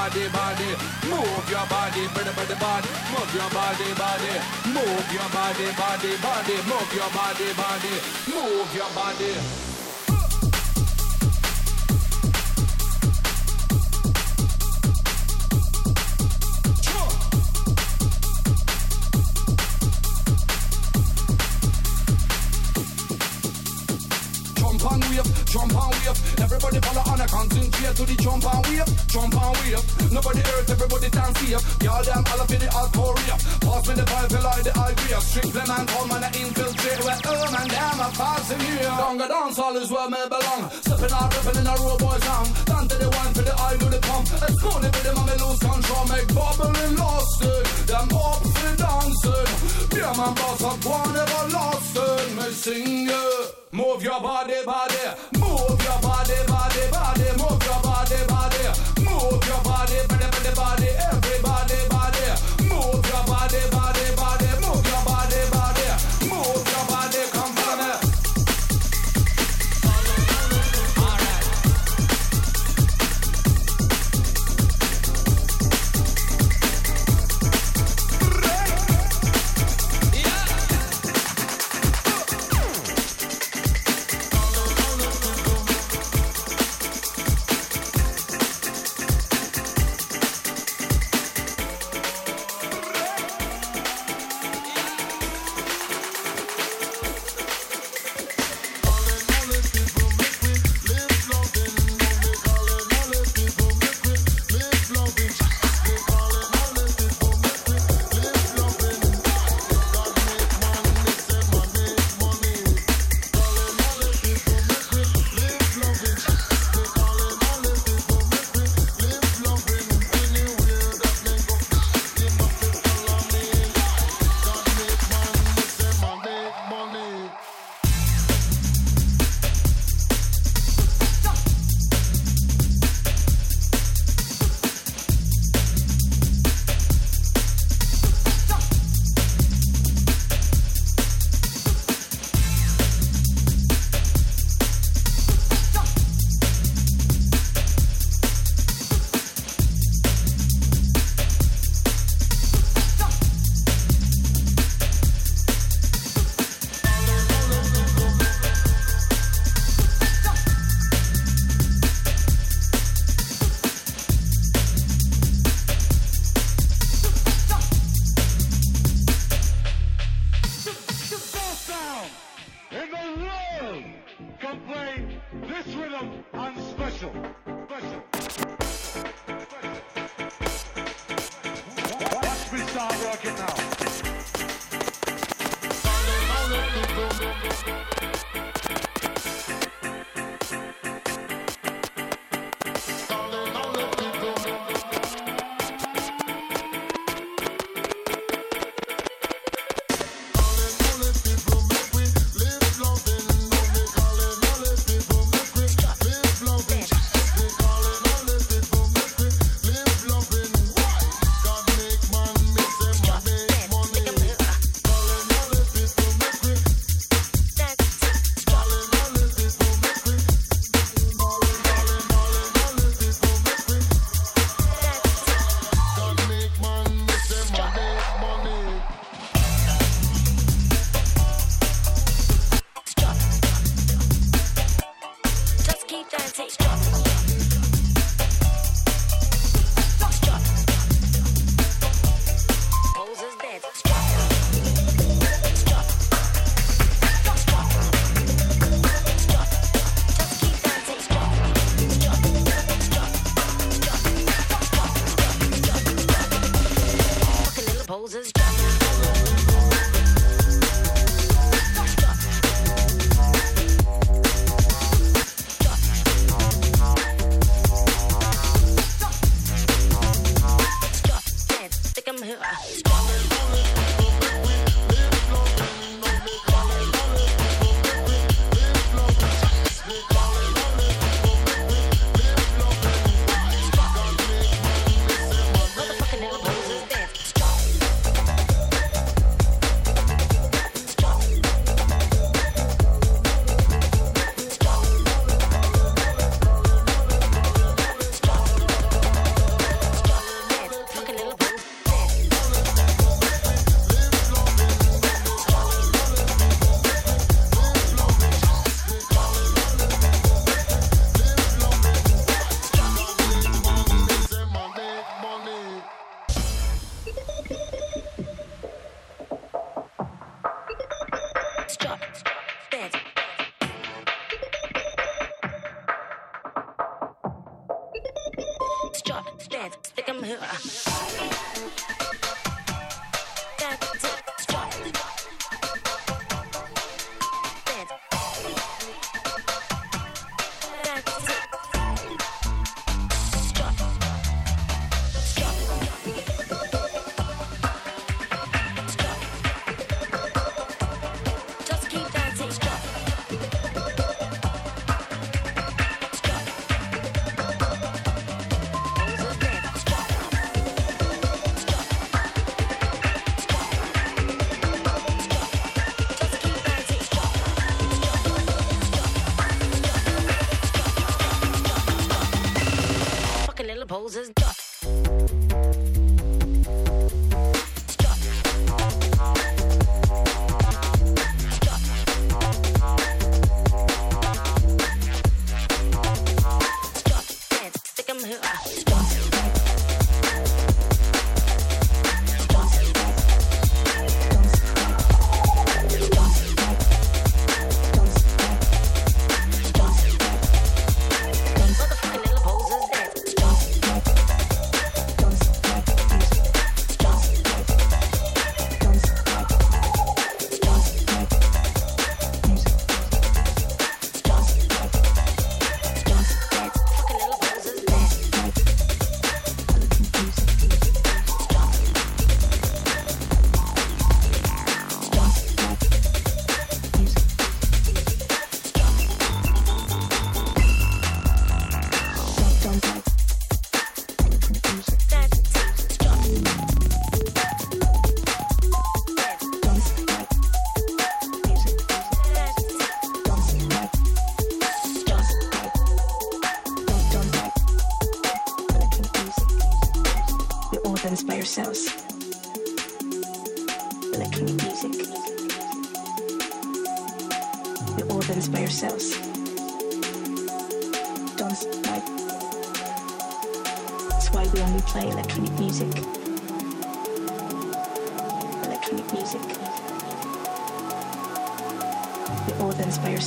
body, body, move your body, body, body, body, move your body, body, move your body, body, body, move your body, body, move your body. to the jump and wave, jump and wave. Nobody hurts, everybody dance here. Y'all damn all up in the hardcore rave. Pass me the pipe, like the high grave. Strip them and come and I infiltrate. Well, um and damn, I'm passing here. Donga dance, all is where me belong. Stepping out, ripping in a row boys' song. Down to the one for the eye do the pump. Let's go, if them mommy lose control. Make bubbling lost it. Them up for dancing. Eh? Be a man boss up, one ever lost it. Me sing it. Move your body, body. Move your body, body, body. Move your body. Move your body, body, body, body, everybody.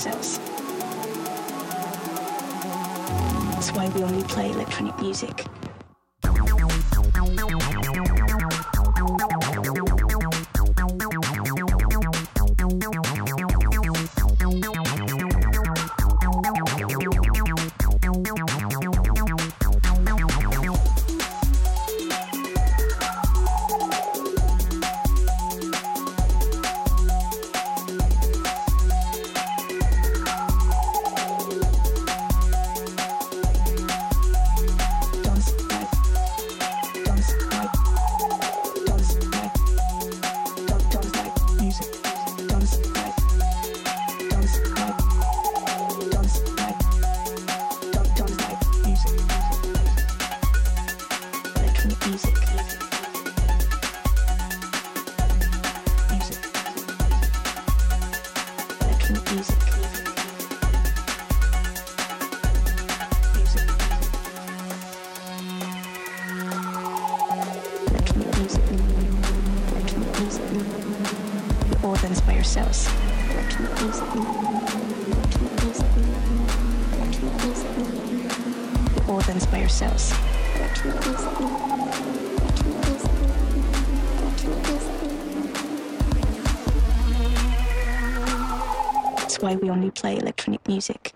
ourselves. That's why we only play electronic music. by yourselves. That's why we only play electronic music.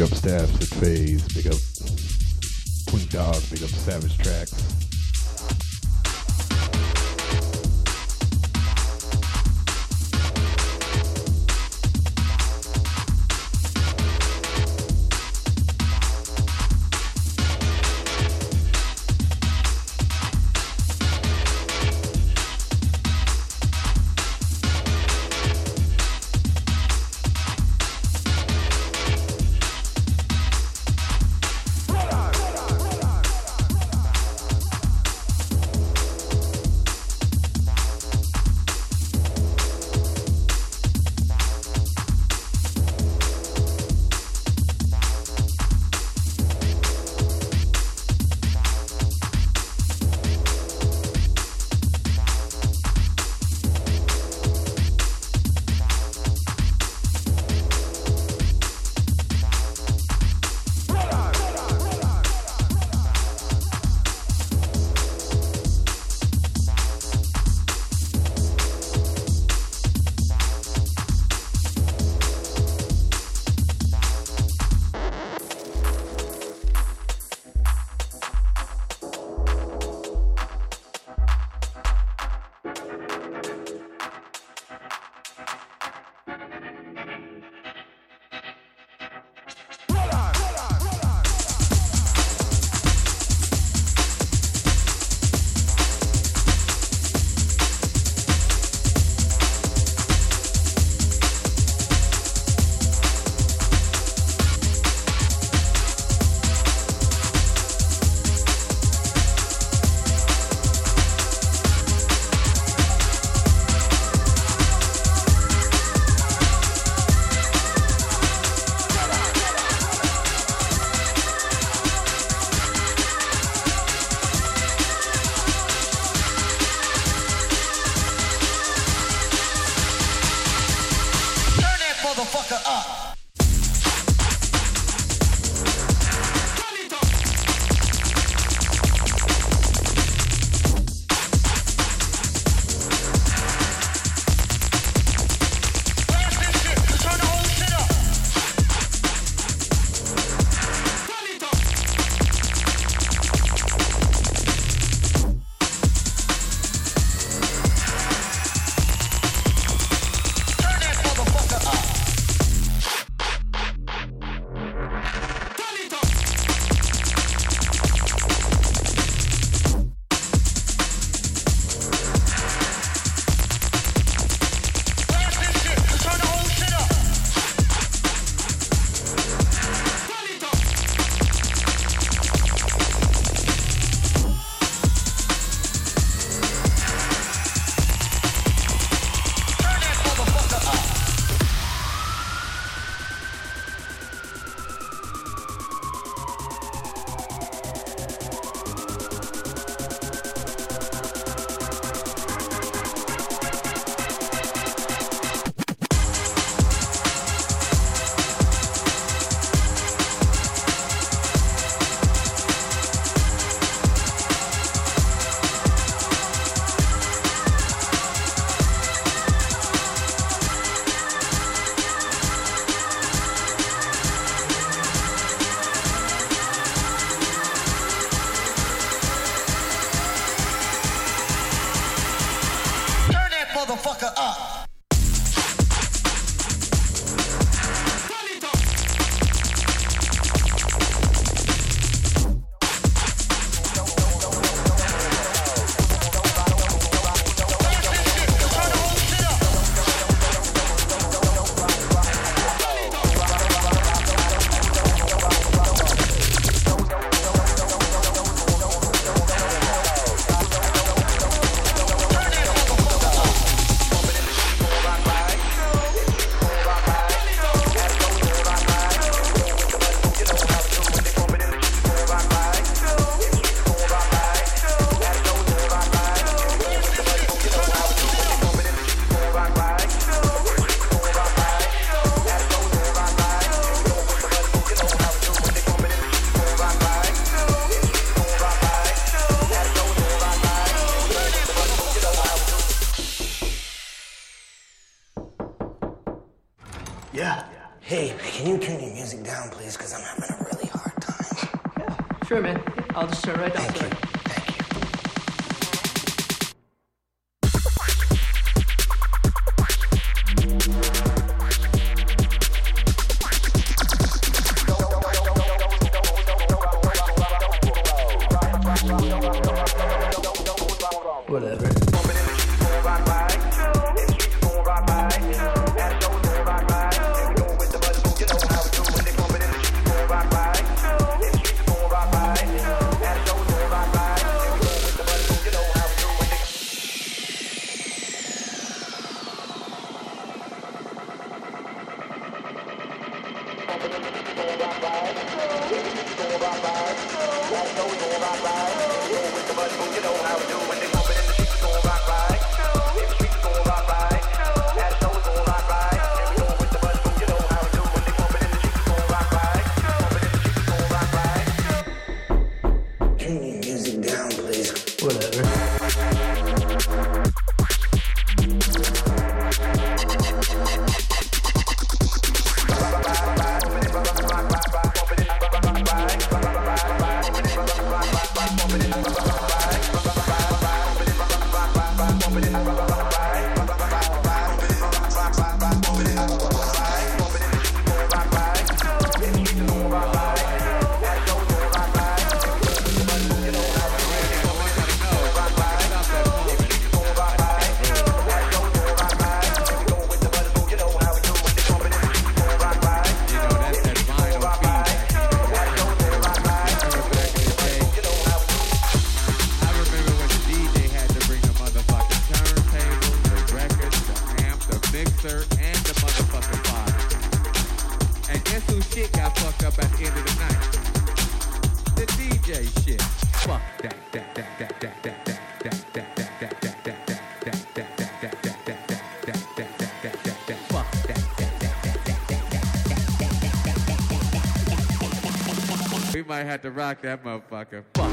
Big up Staffs and Phase. Big up Queen Dog. Big up Savage Tracks. I had to rock that motherfucker. Fuck.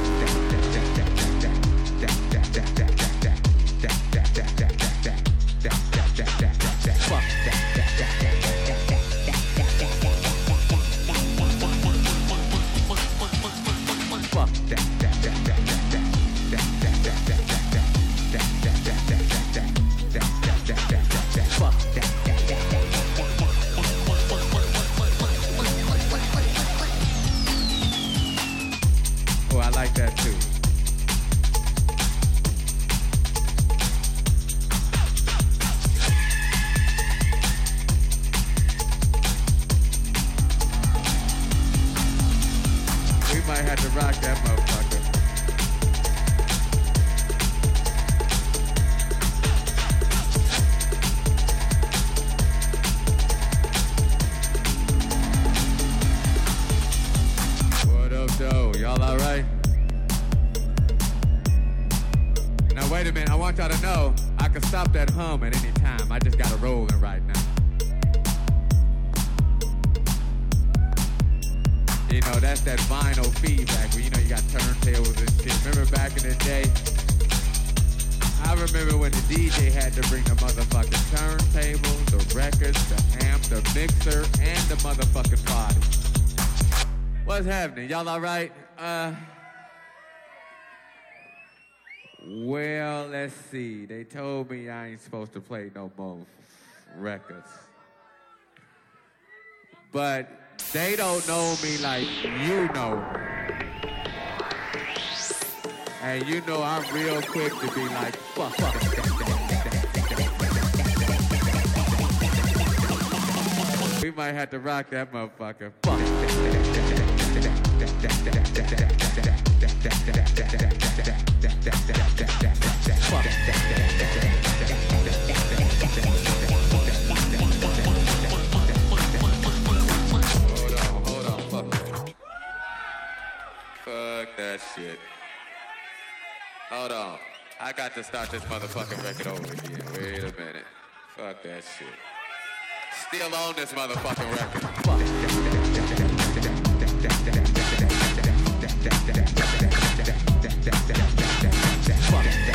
ain't supposed to play no more records. But they don't know me like you know. And you know I'm real quick to be like, fuck, fuck, fuck. We might have to rock that motherfucker. Fuck. fuck. Fuck that shit. Hold on. I got to start this motherfucking record over again. Wait a minute. Fuck that shit. Still on this motherfucking record. Fuck. Fuck.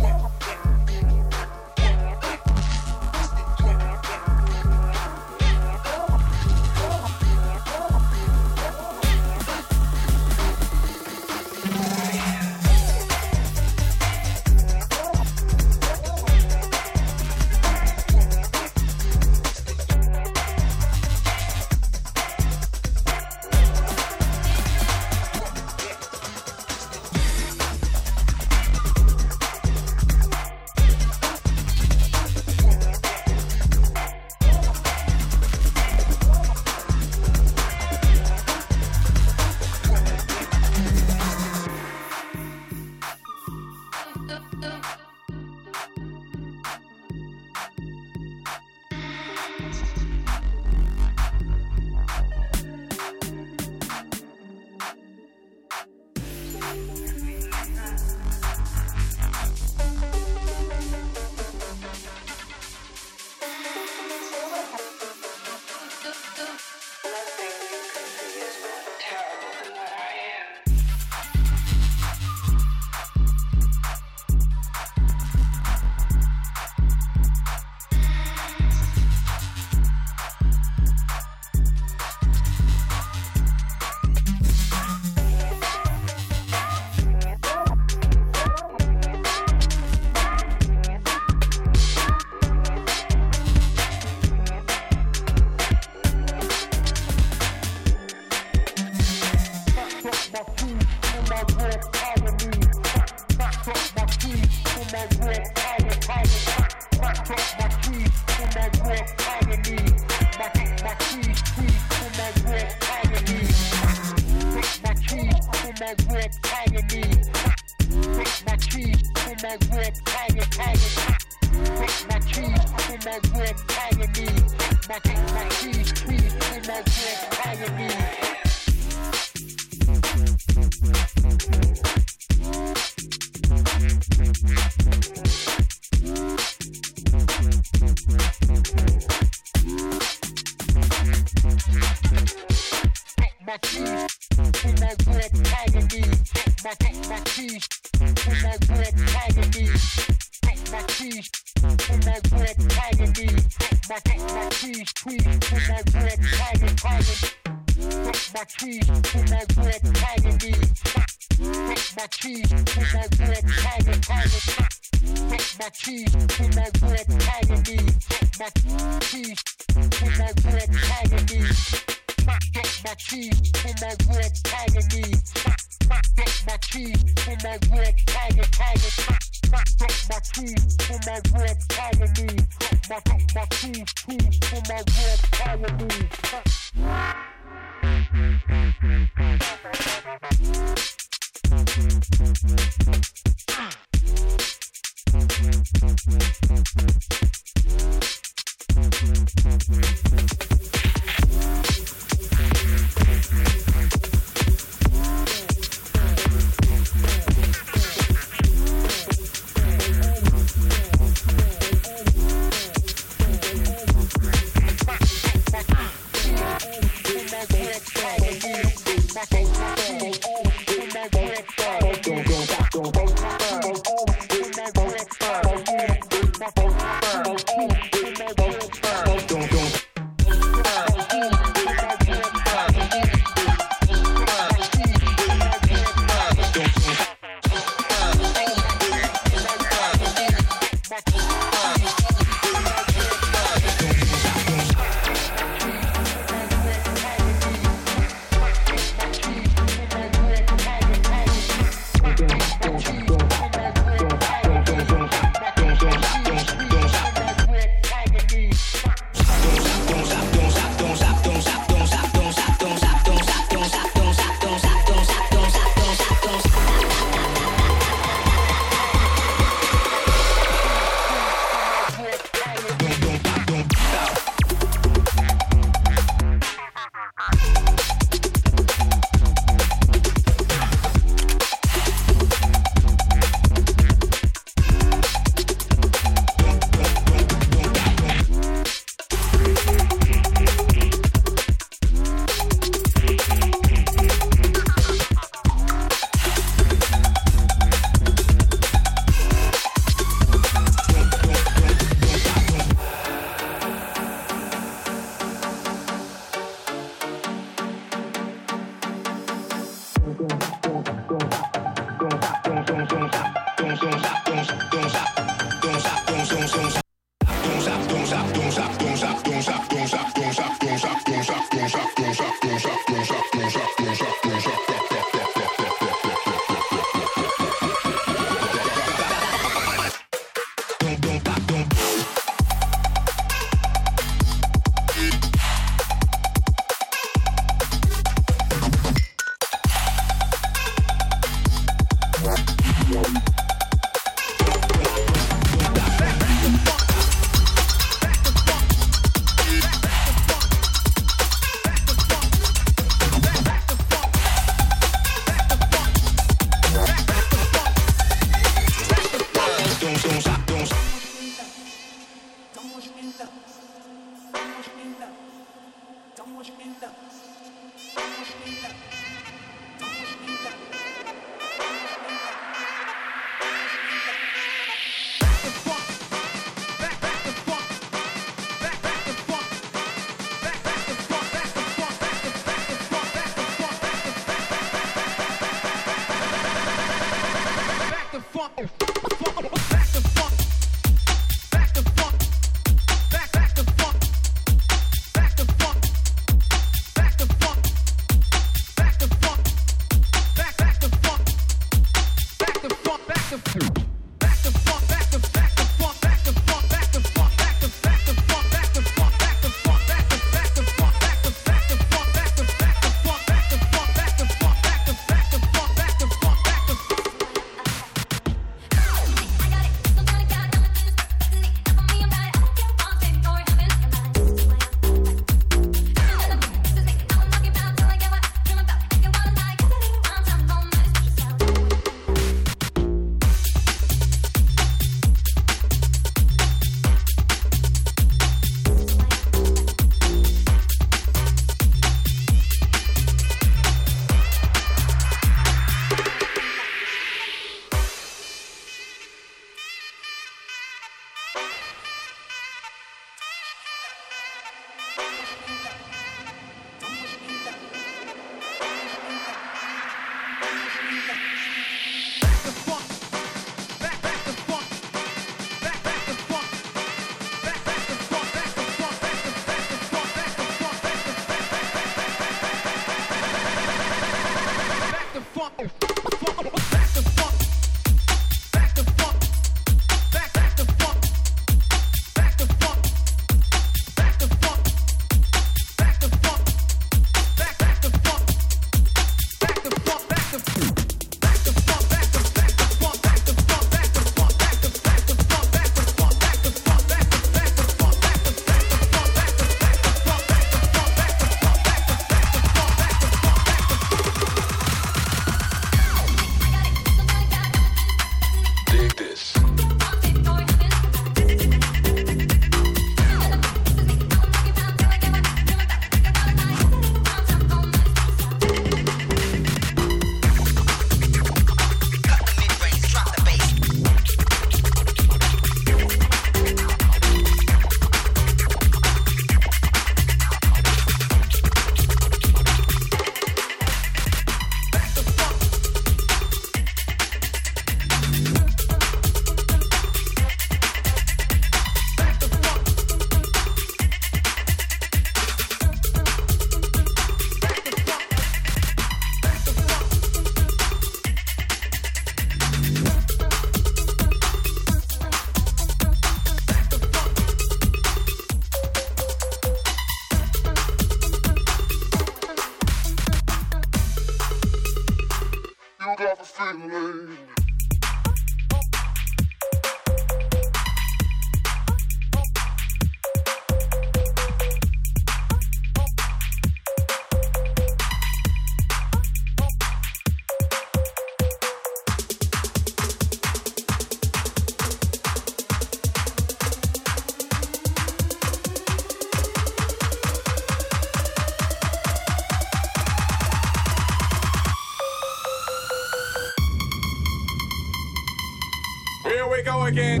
again.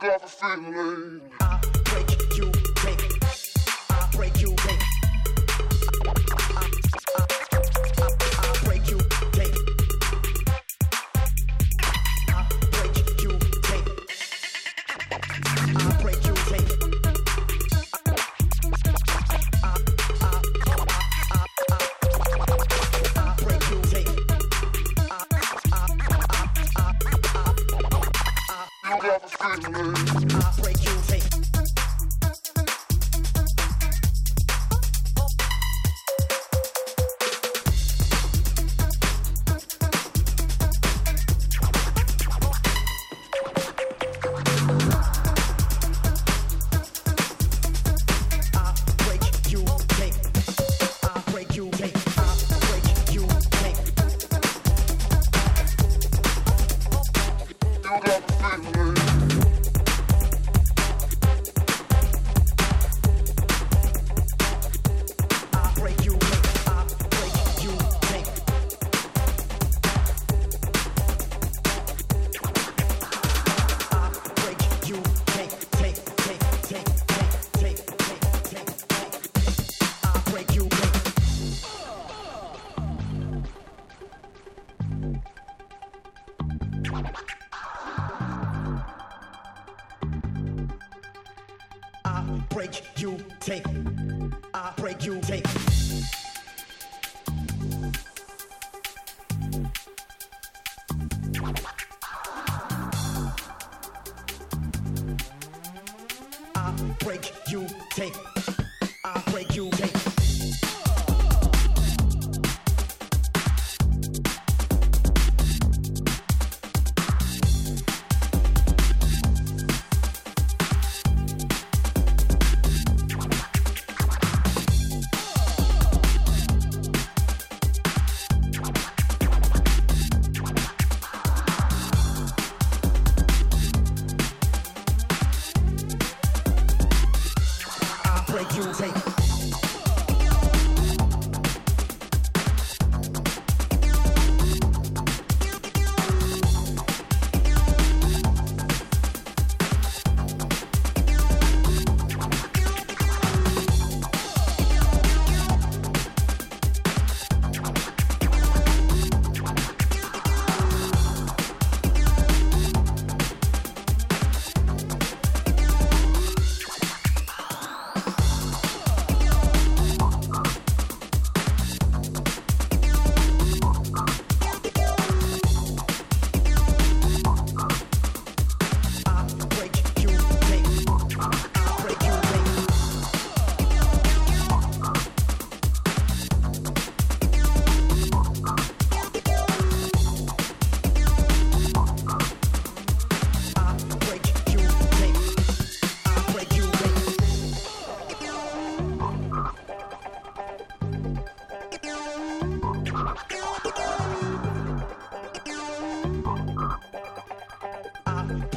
got the feeling break you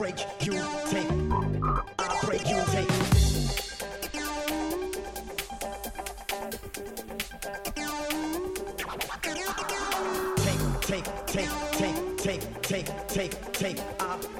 break you take. I'll break you take. Take, take, take, take, take, take, take, take. I'll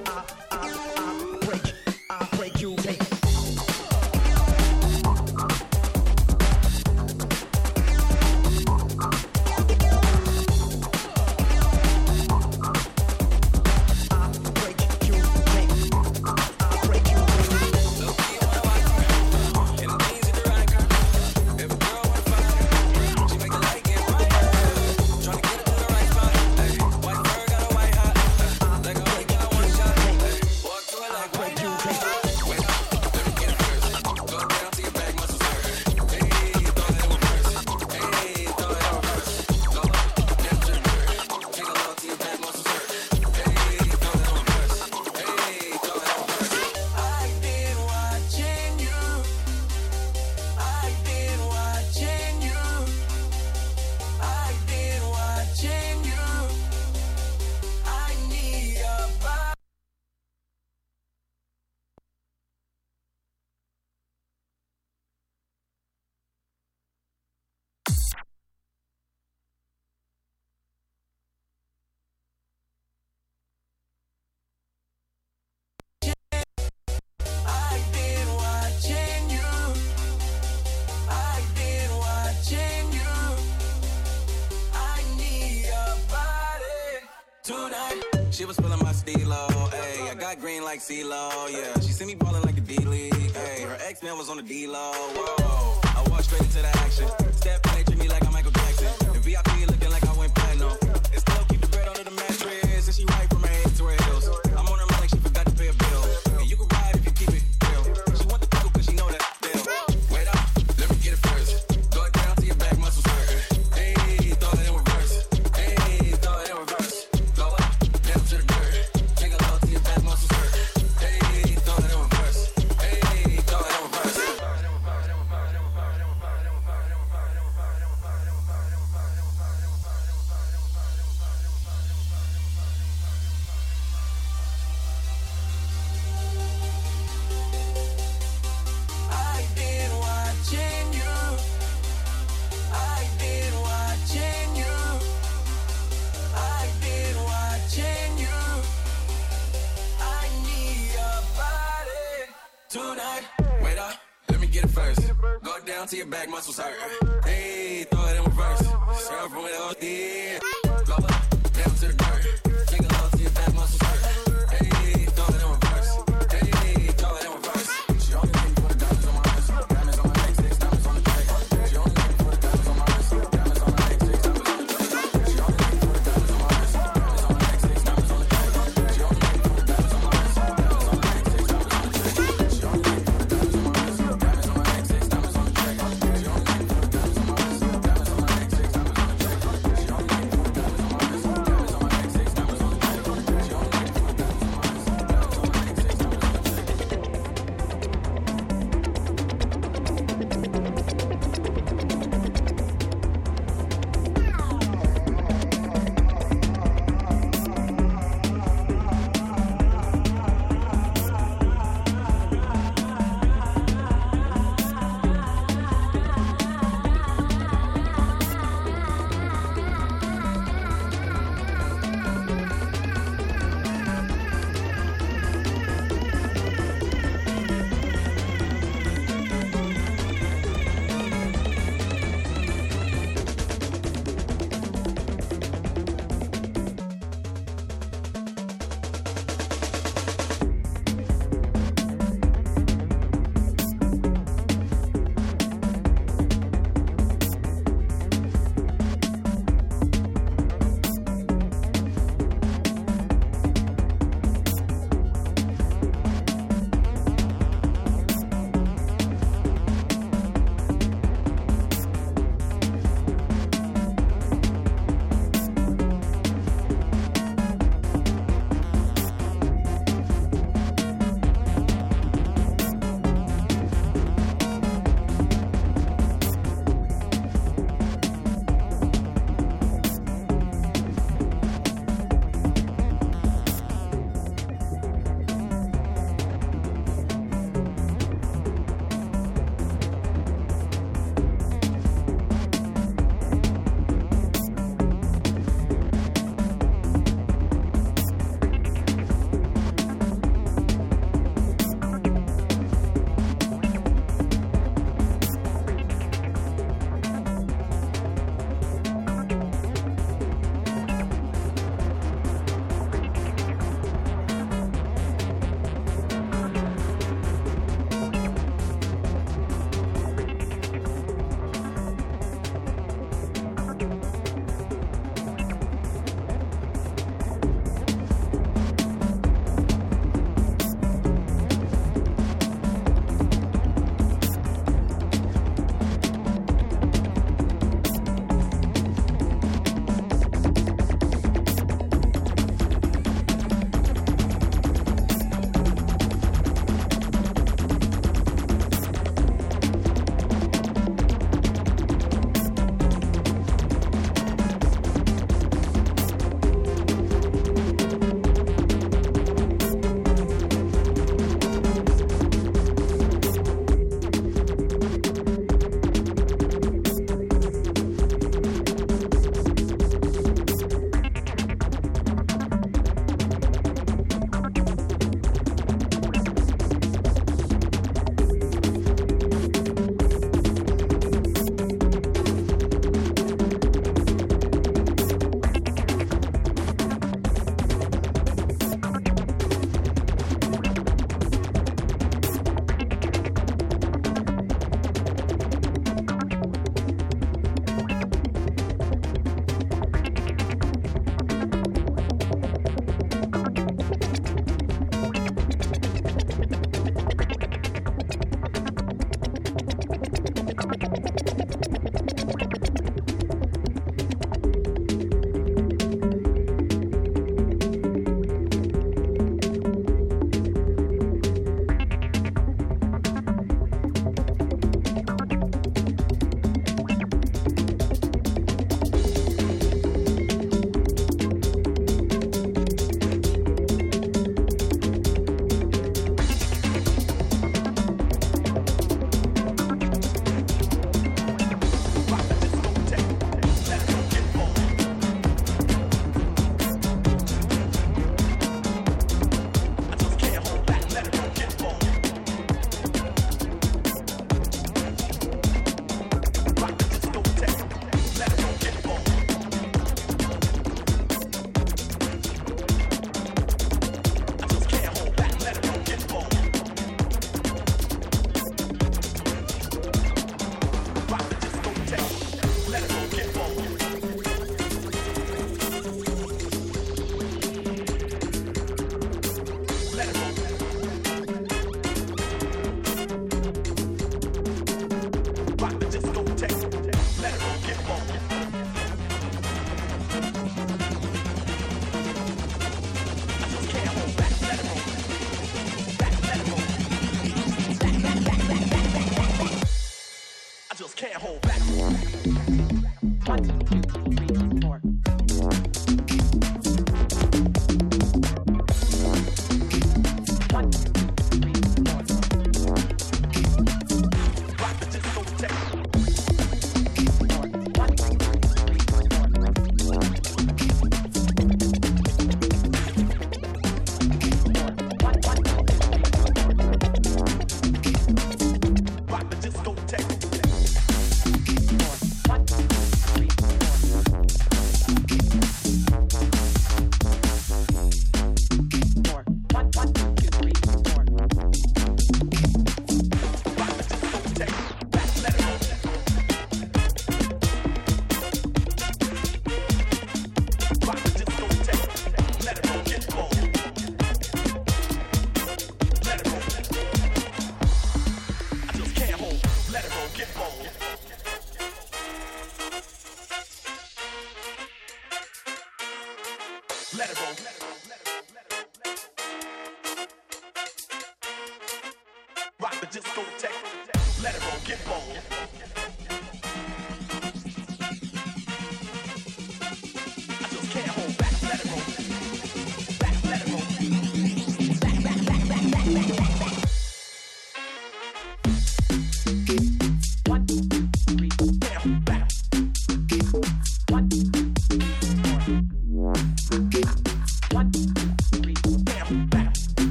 back muscles hurt.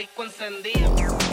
Disco encendida.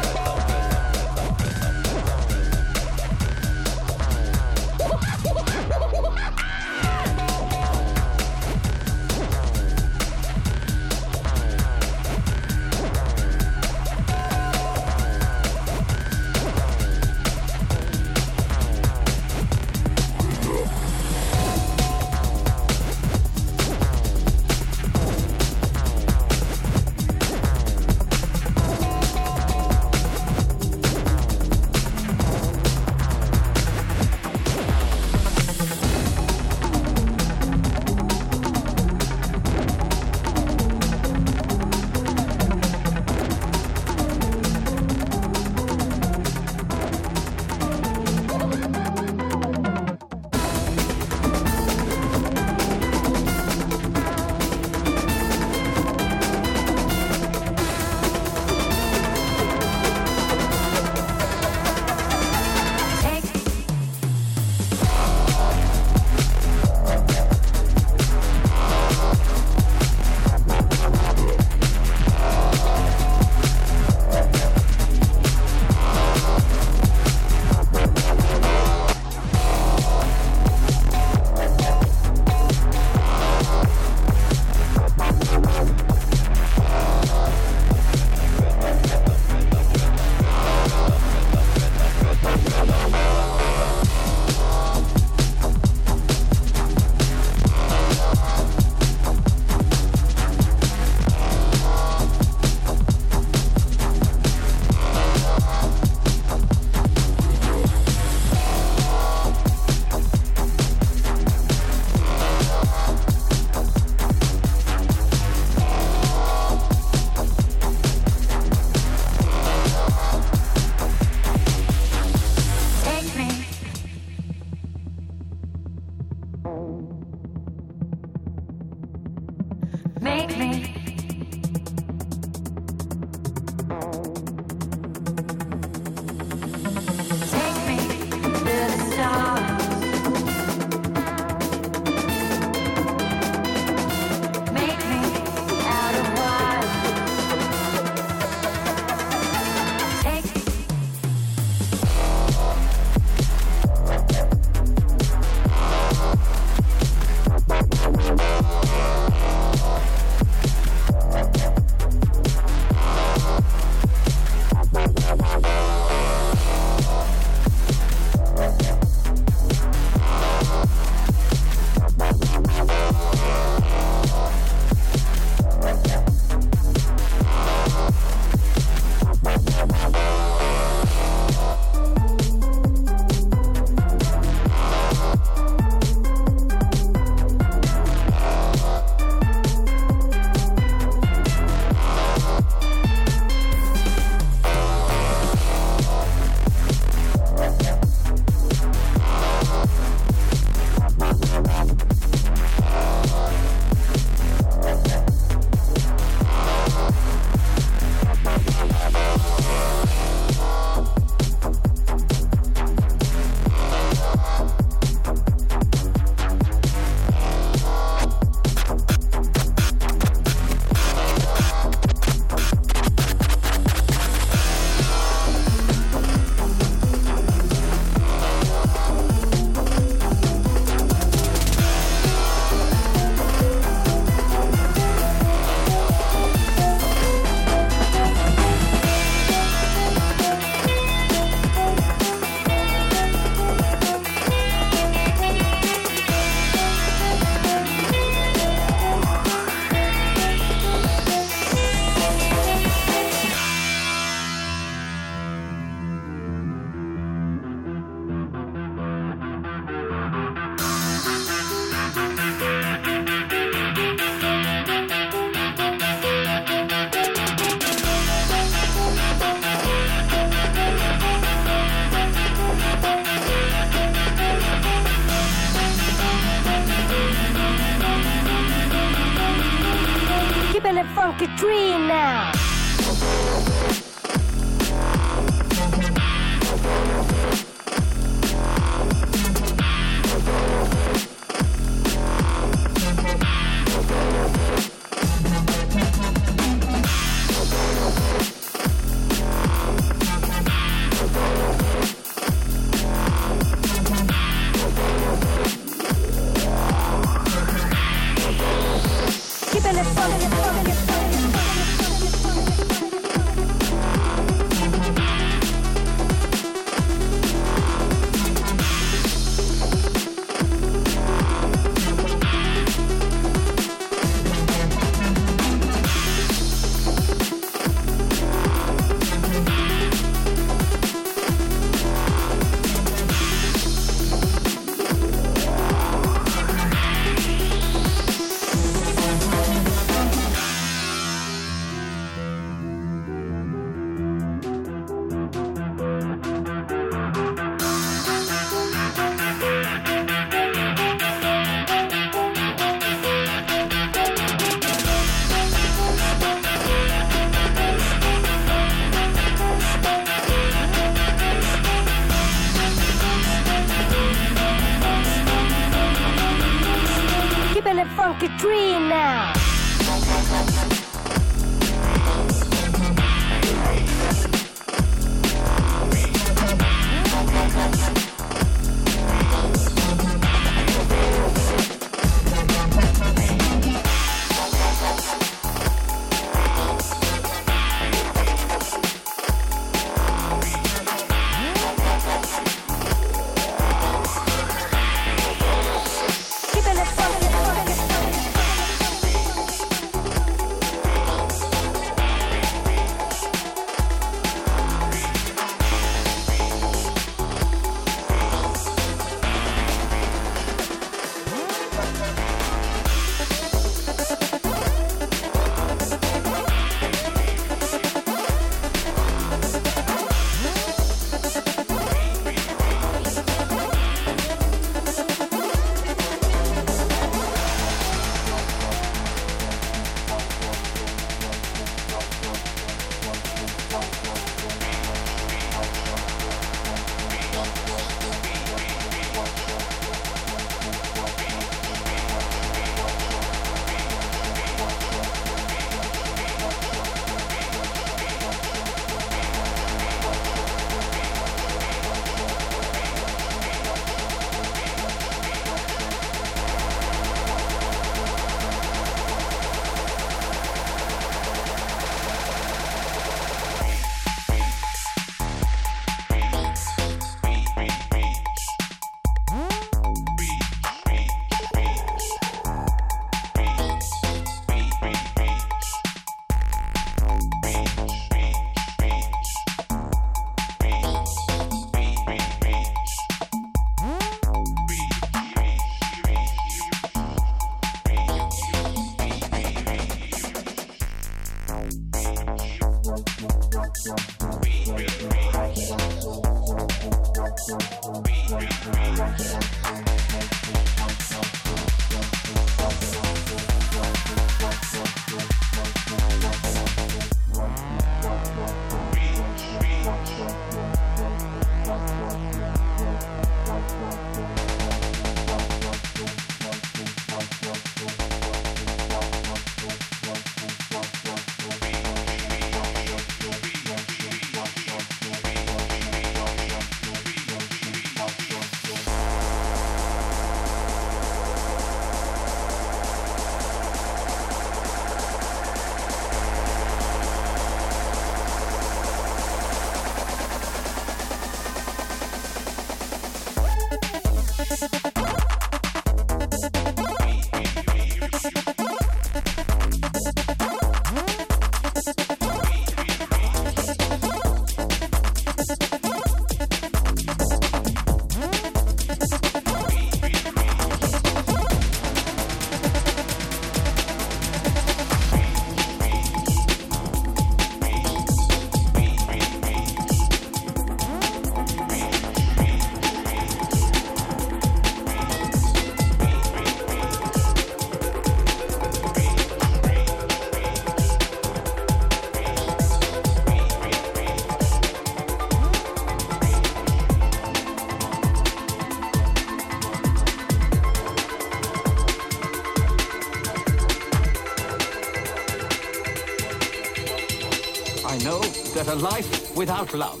Life without love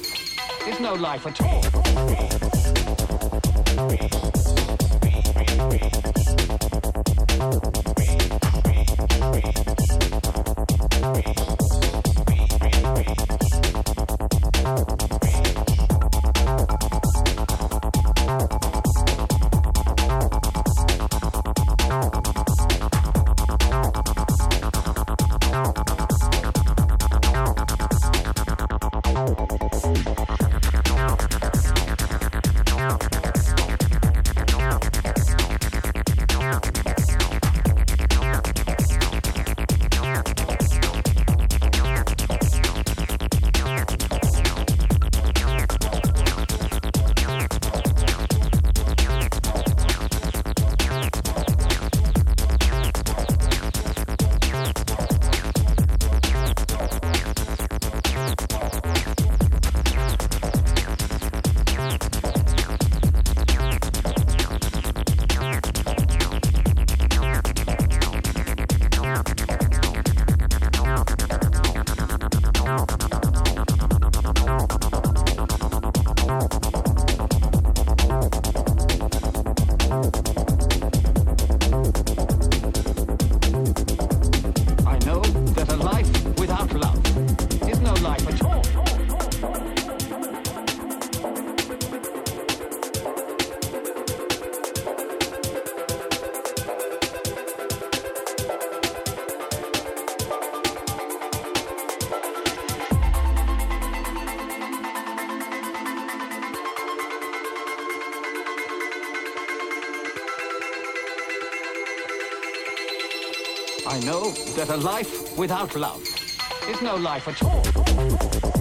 is no life at all. That a life without love is no life at all.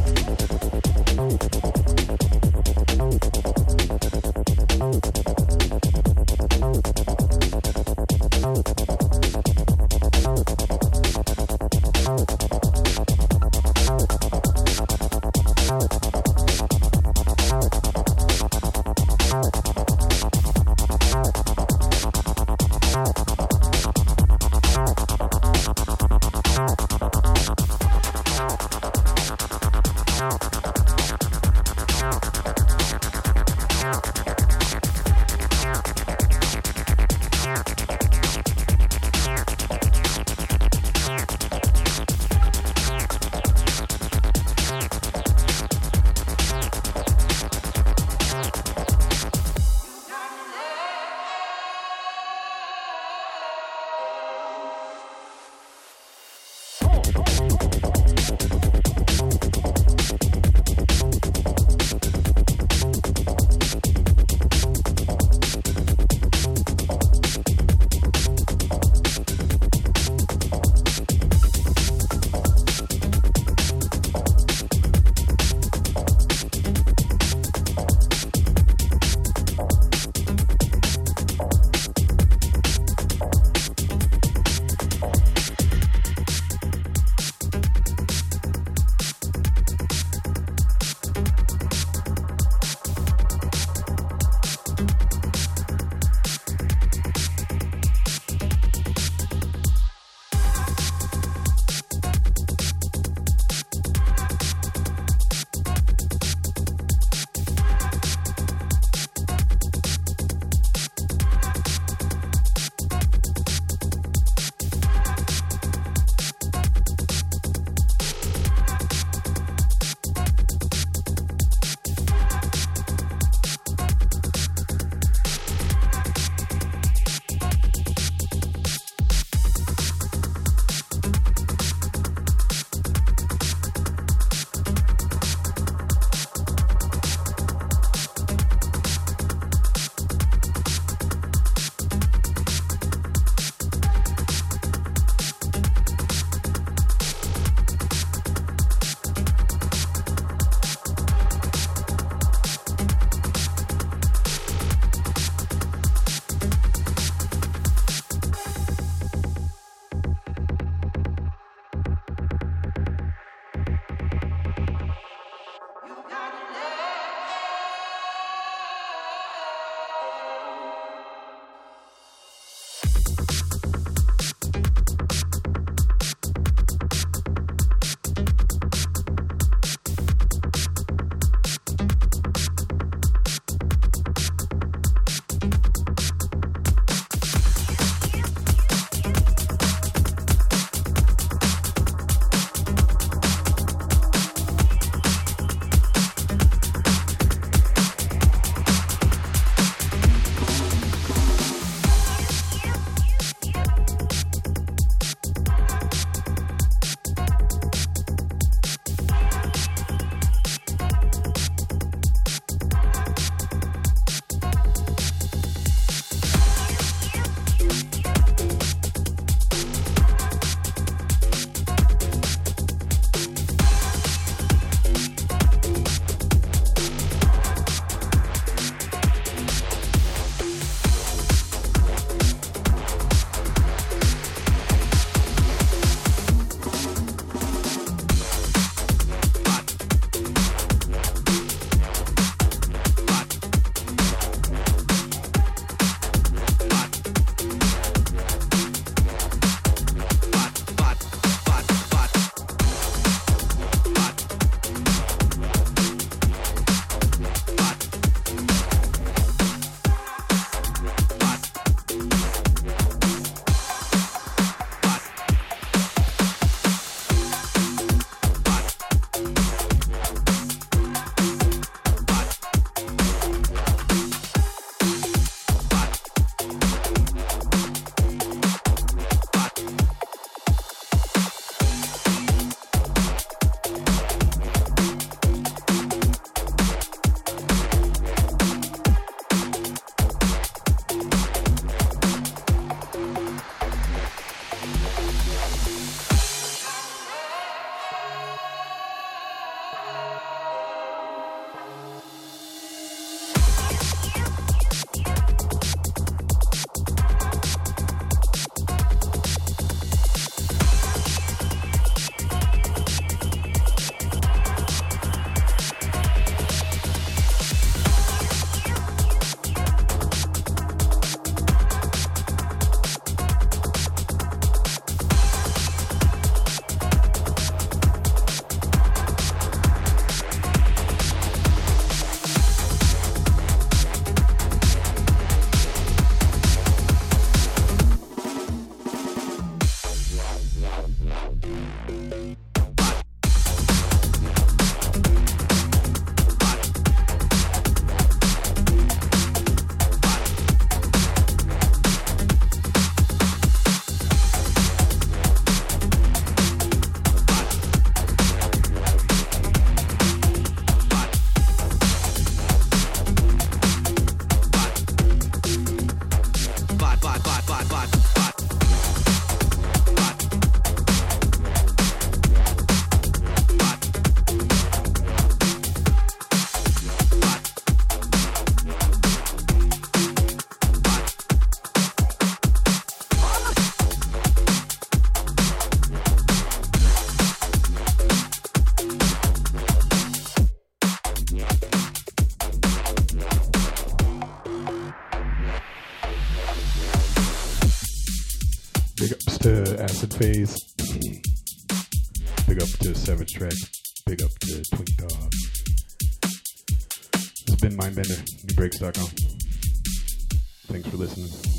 Track. Big up to Twink Dog. Uh, this has been Mindbender, Nubreaks.com. Thanks for listening.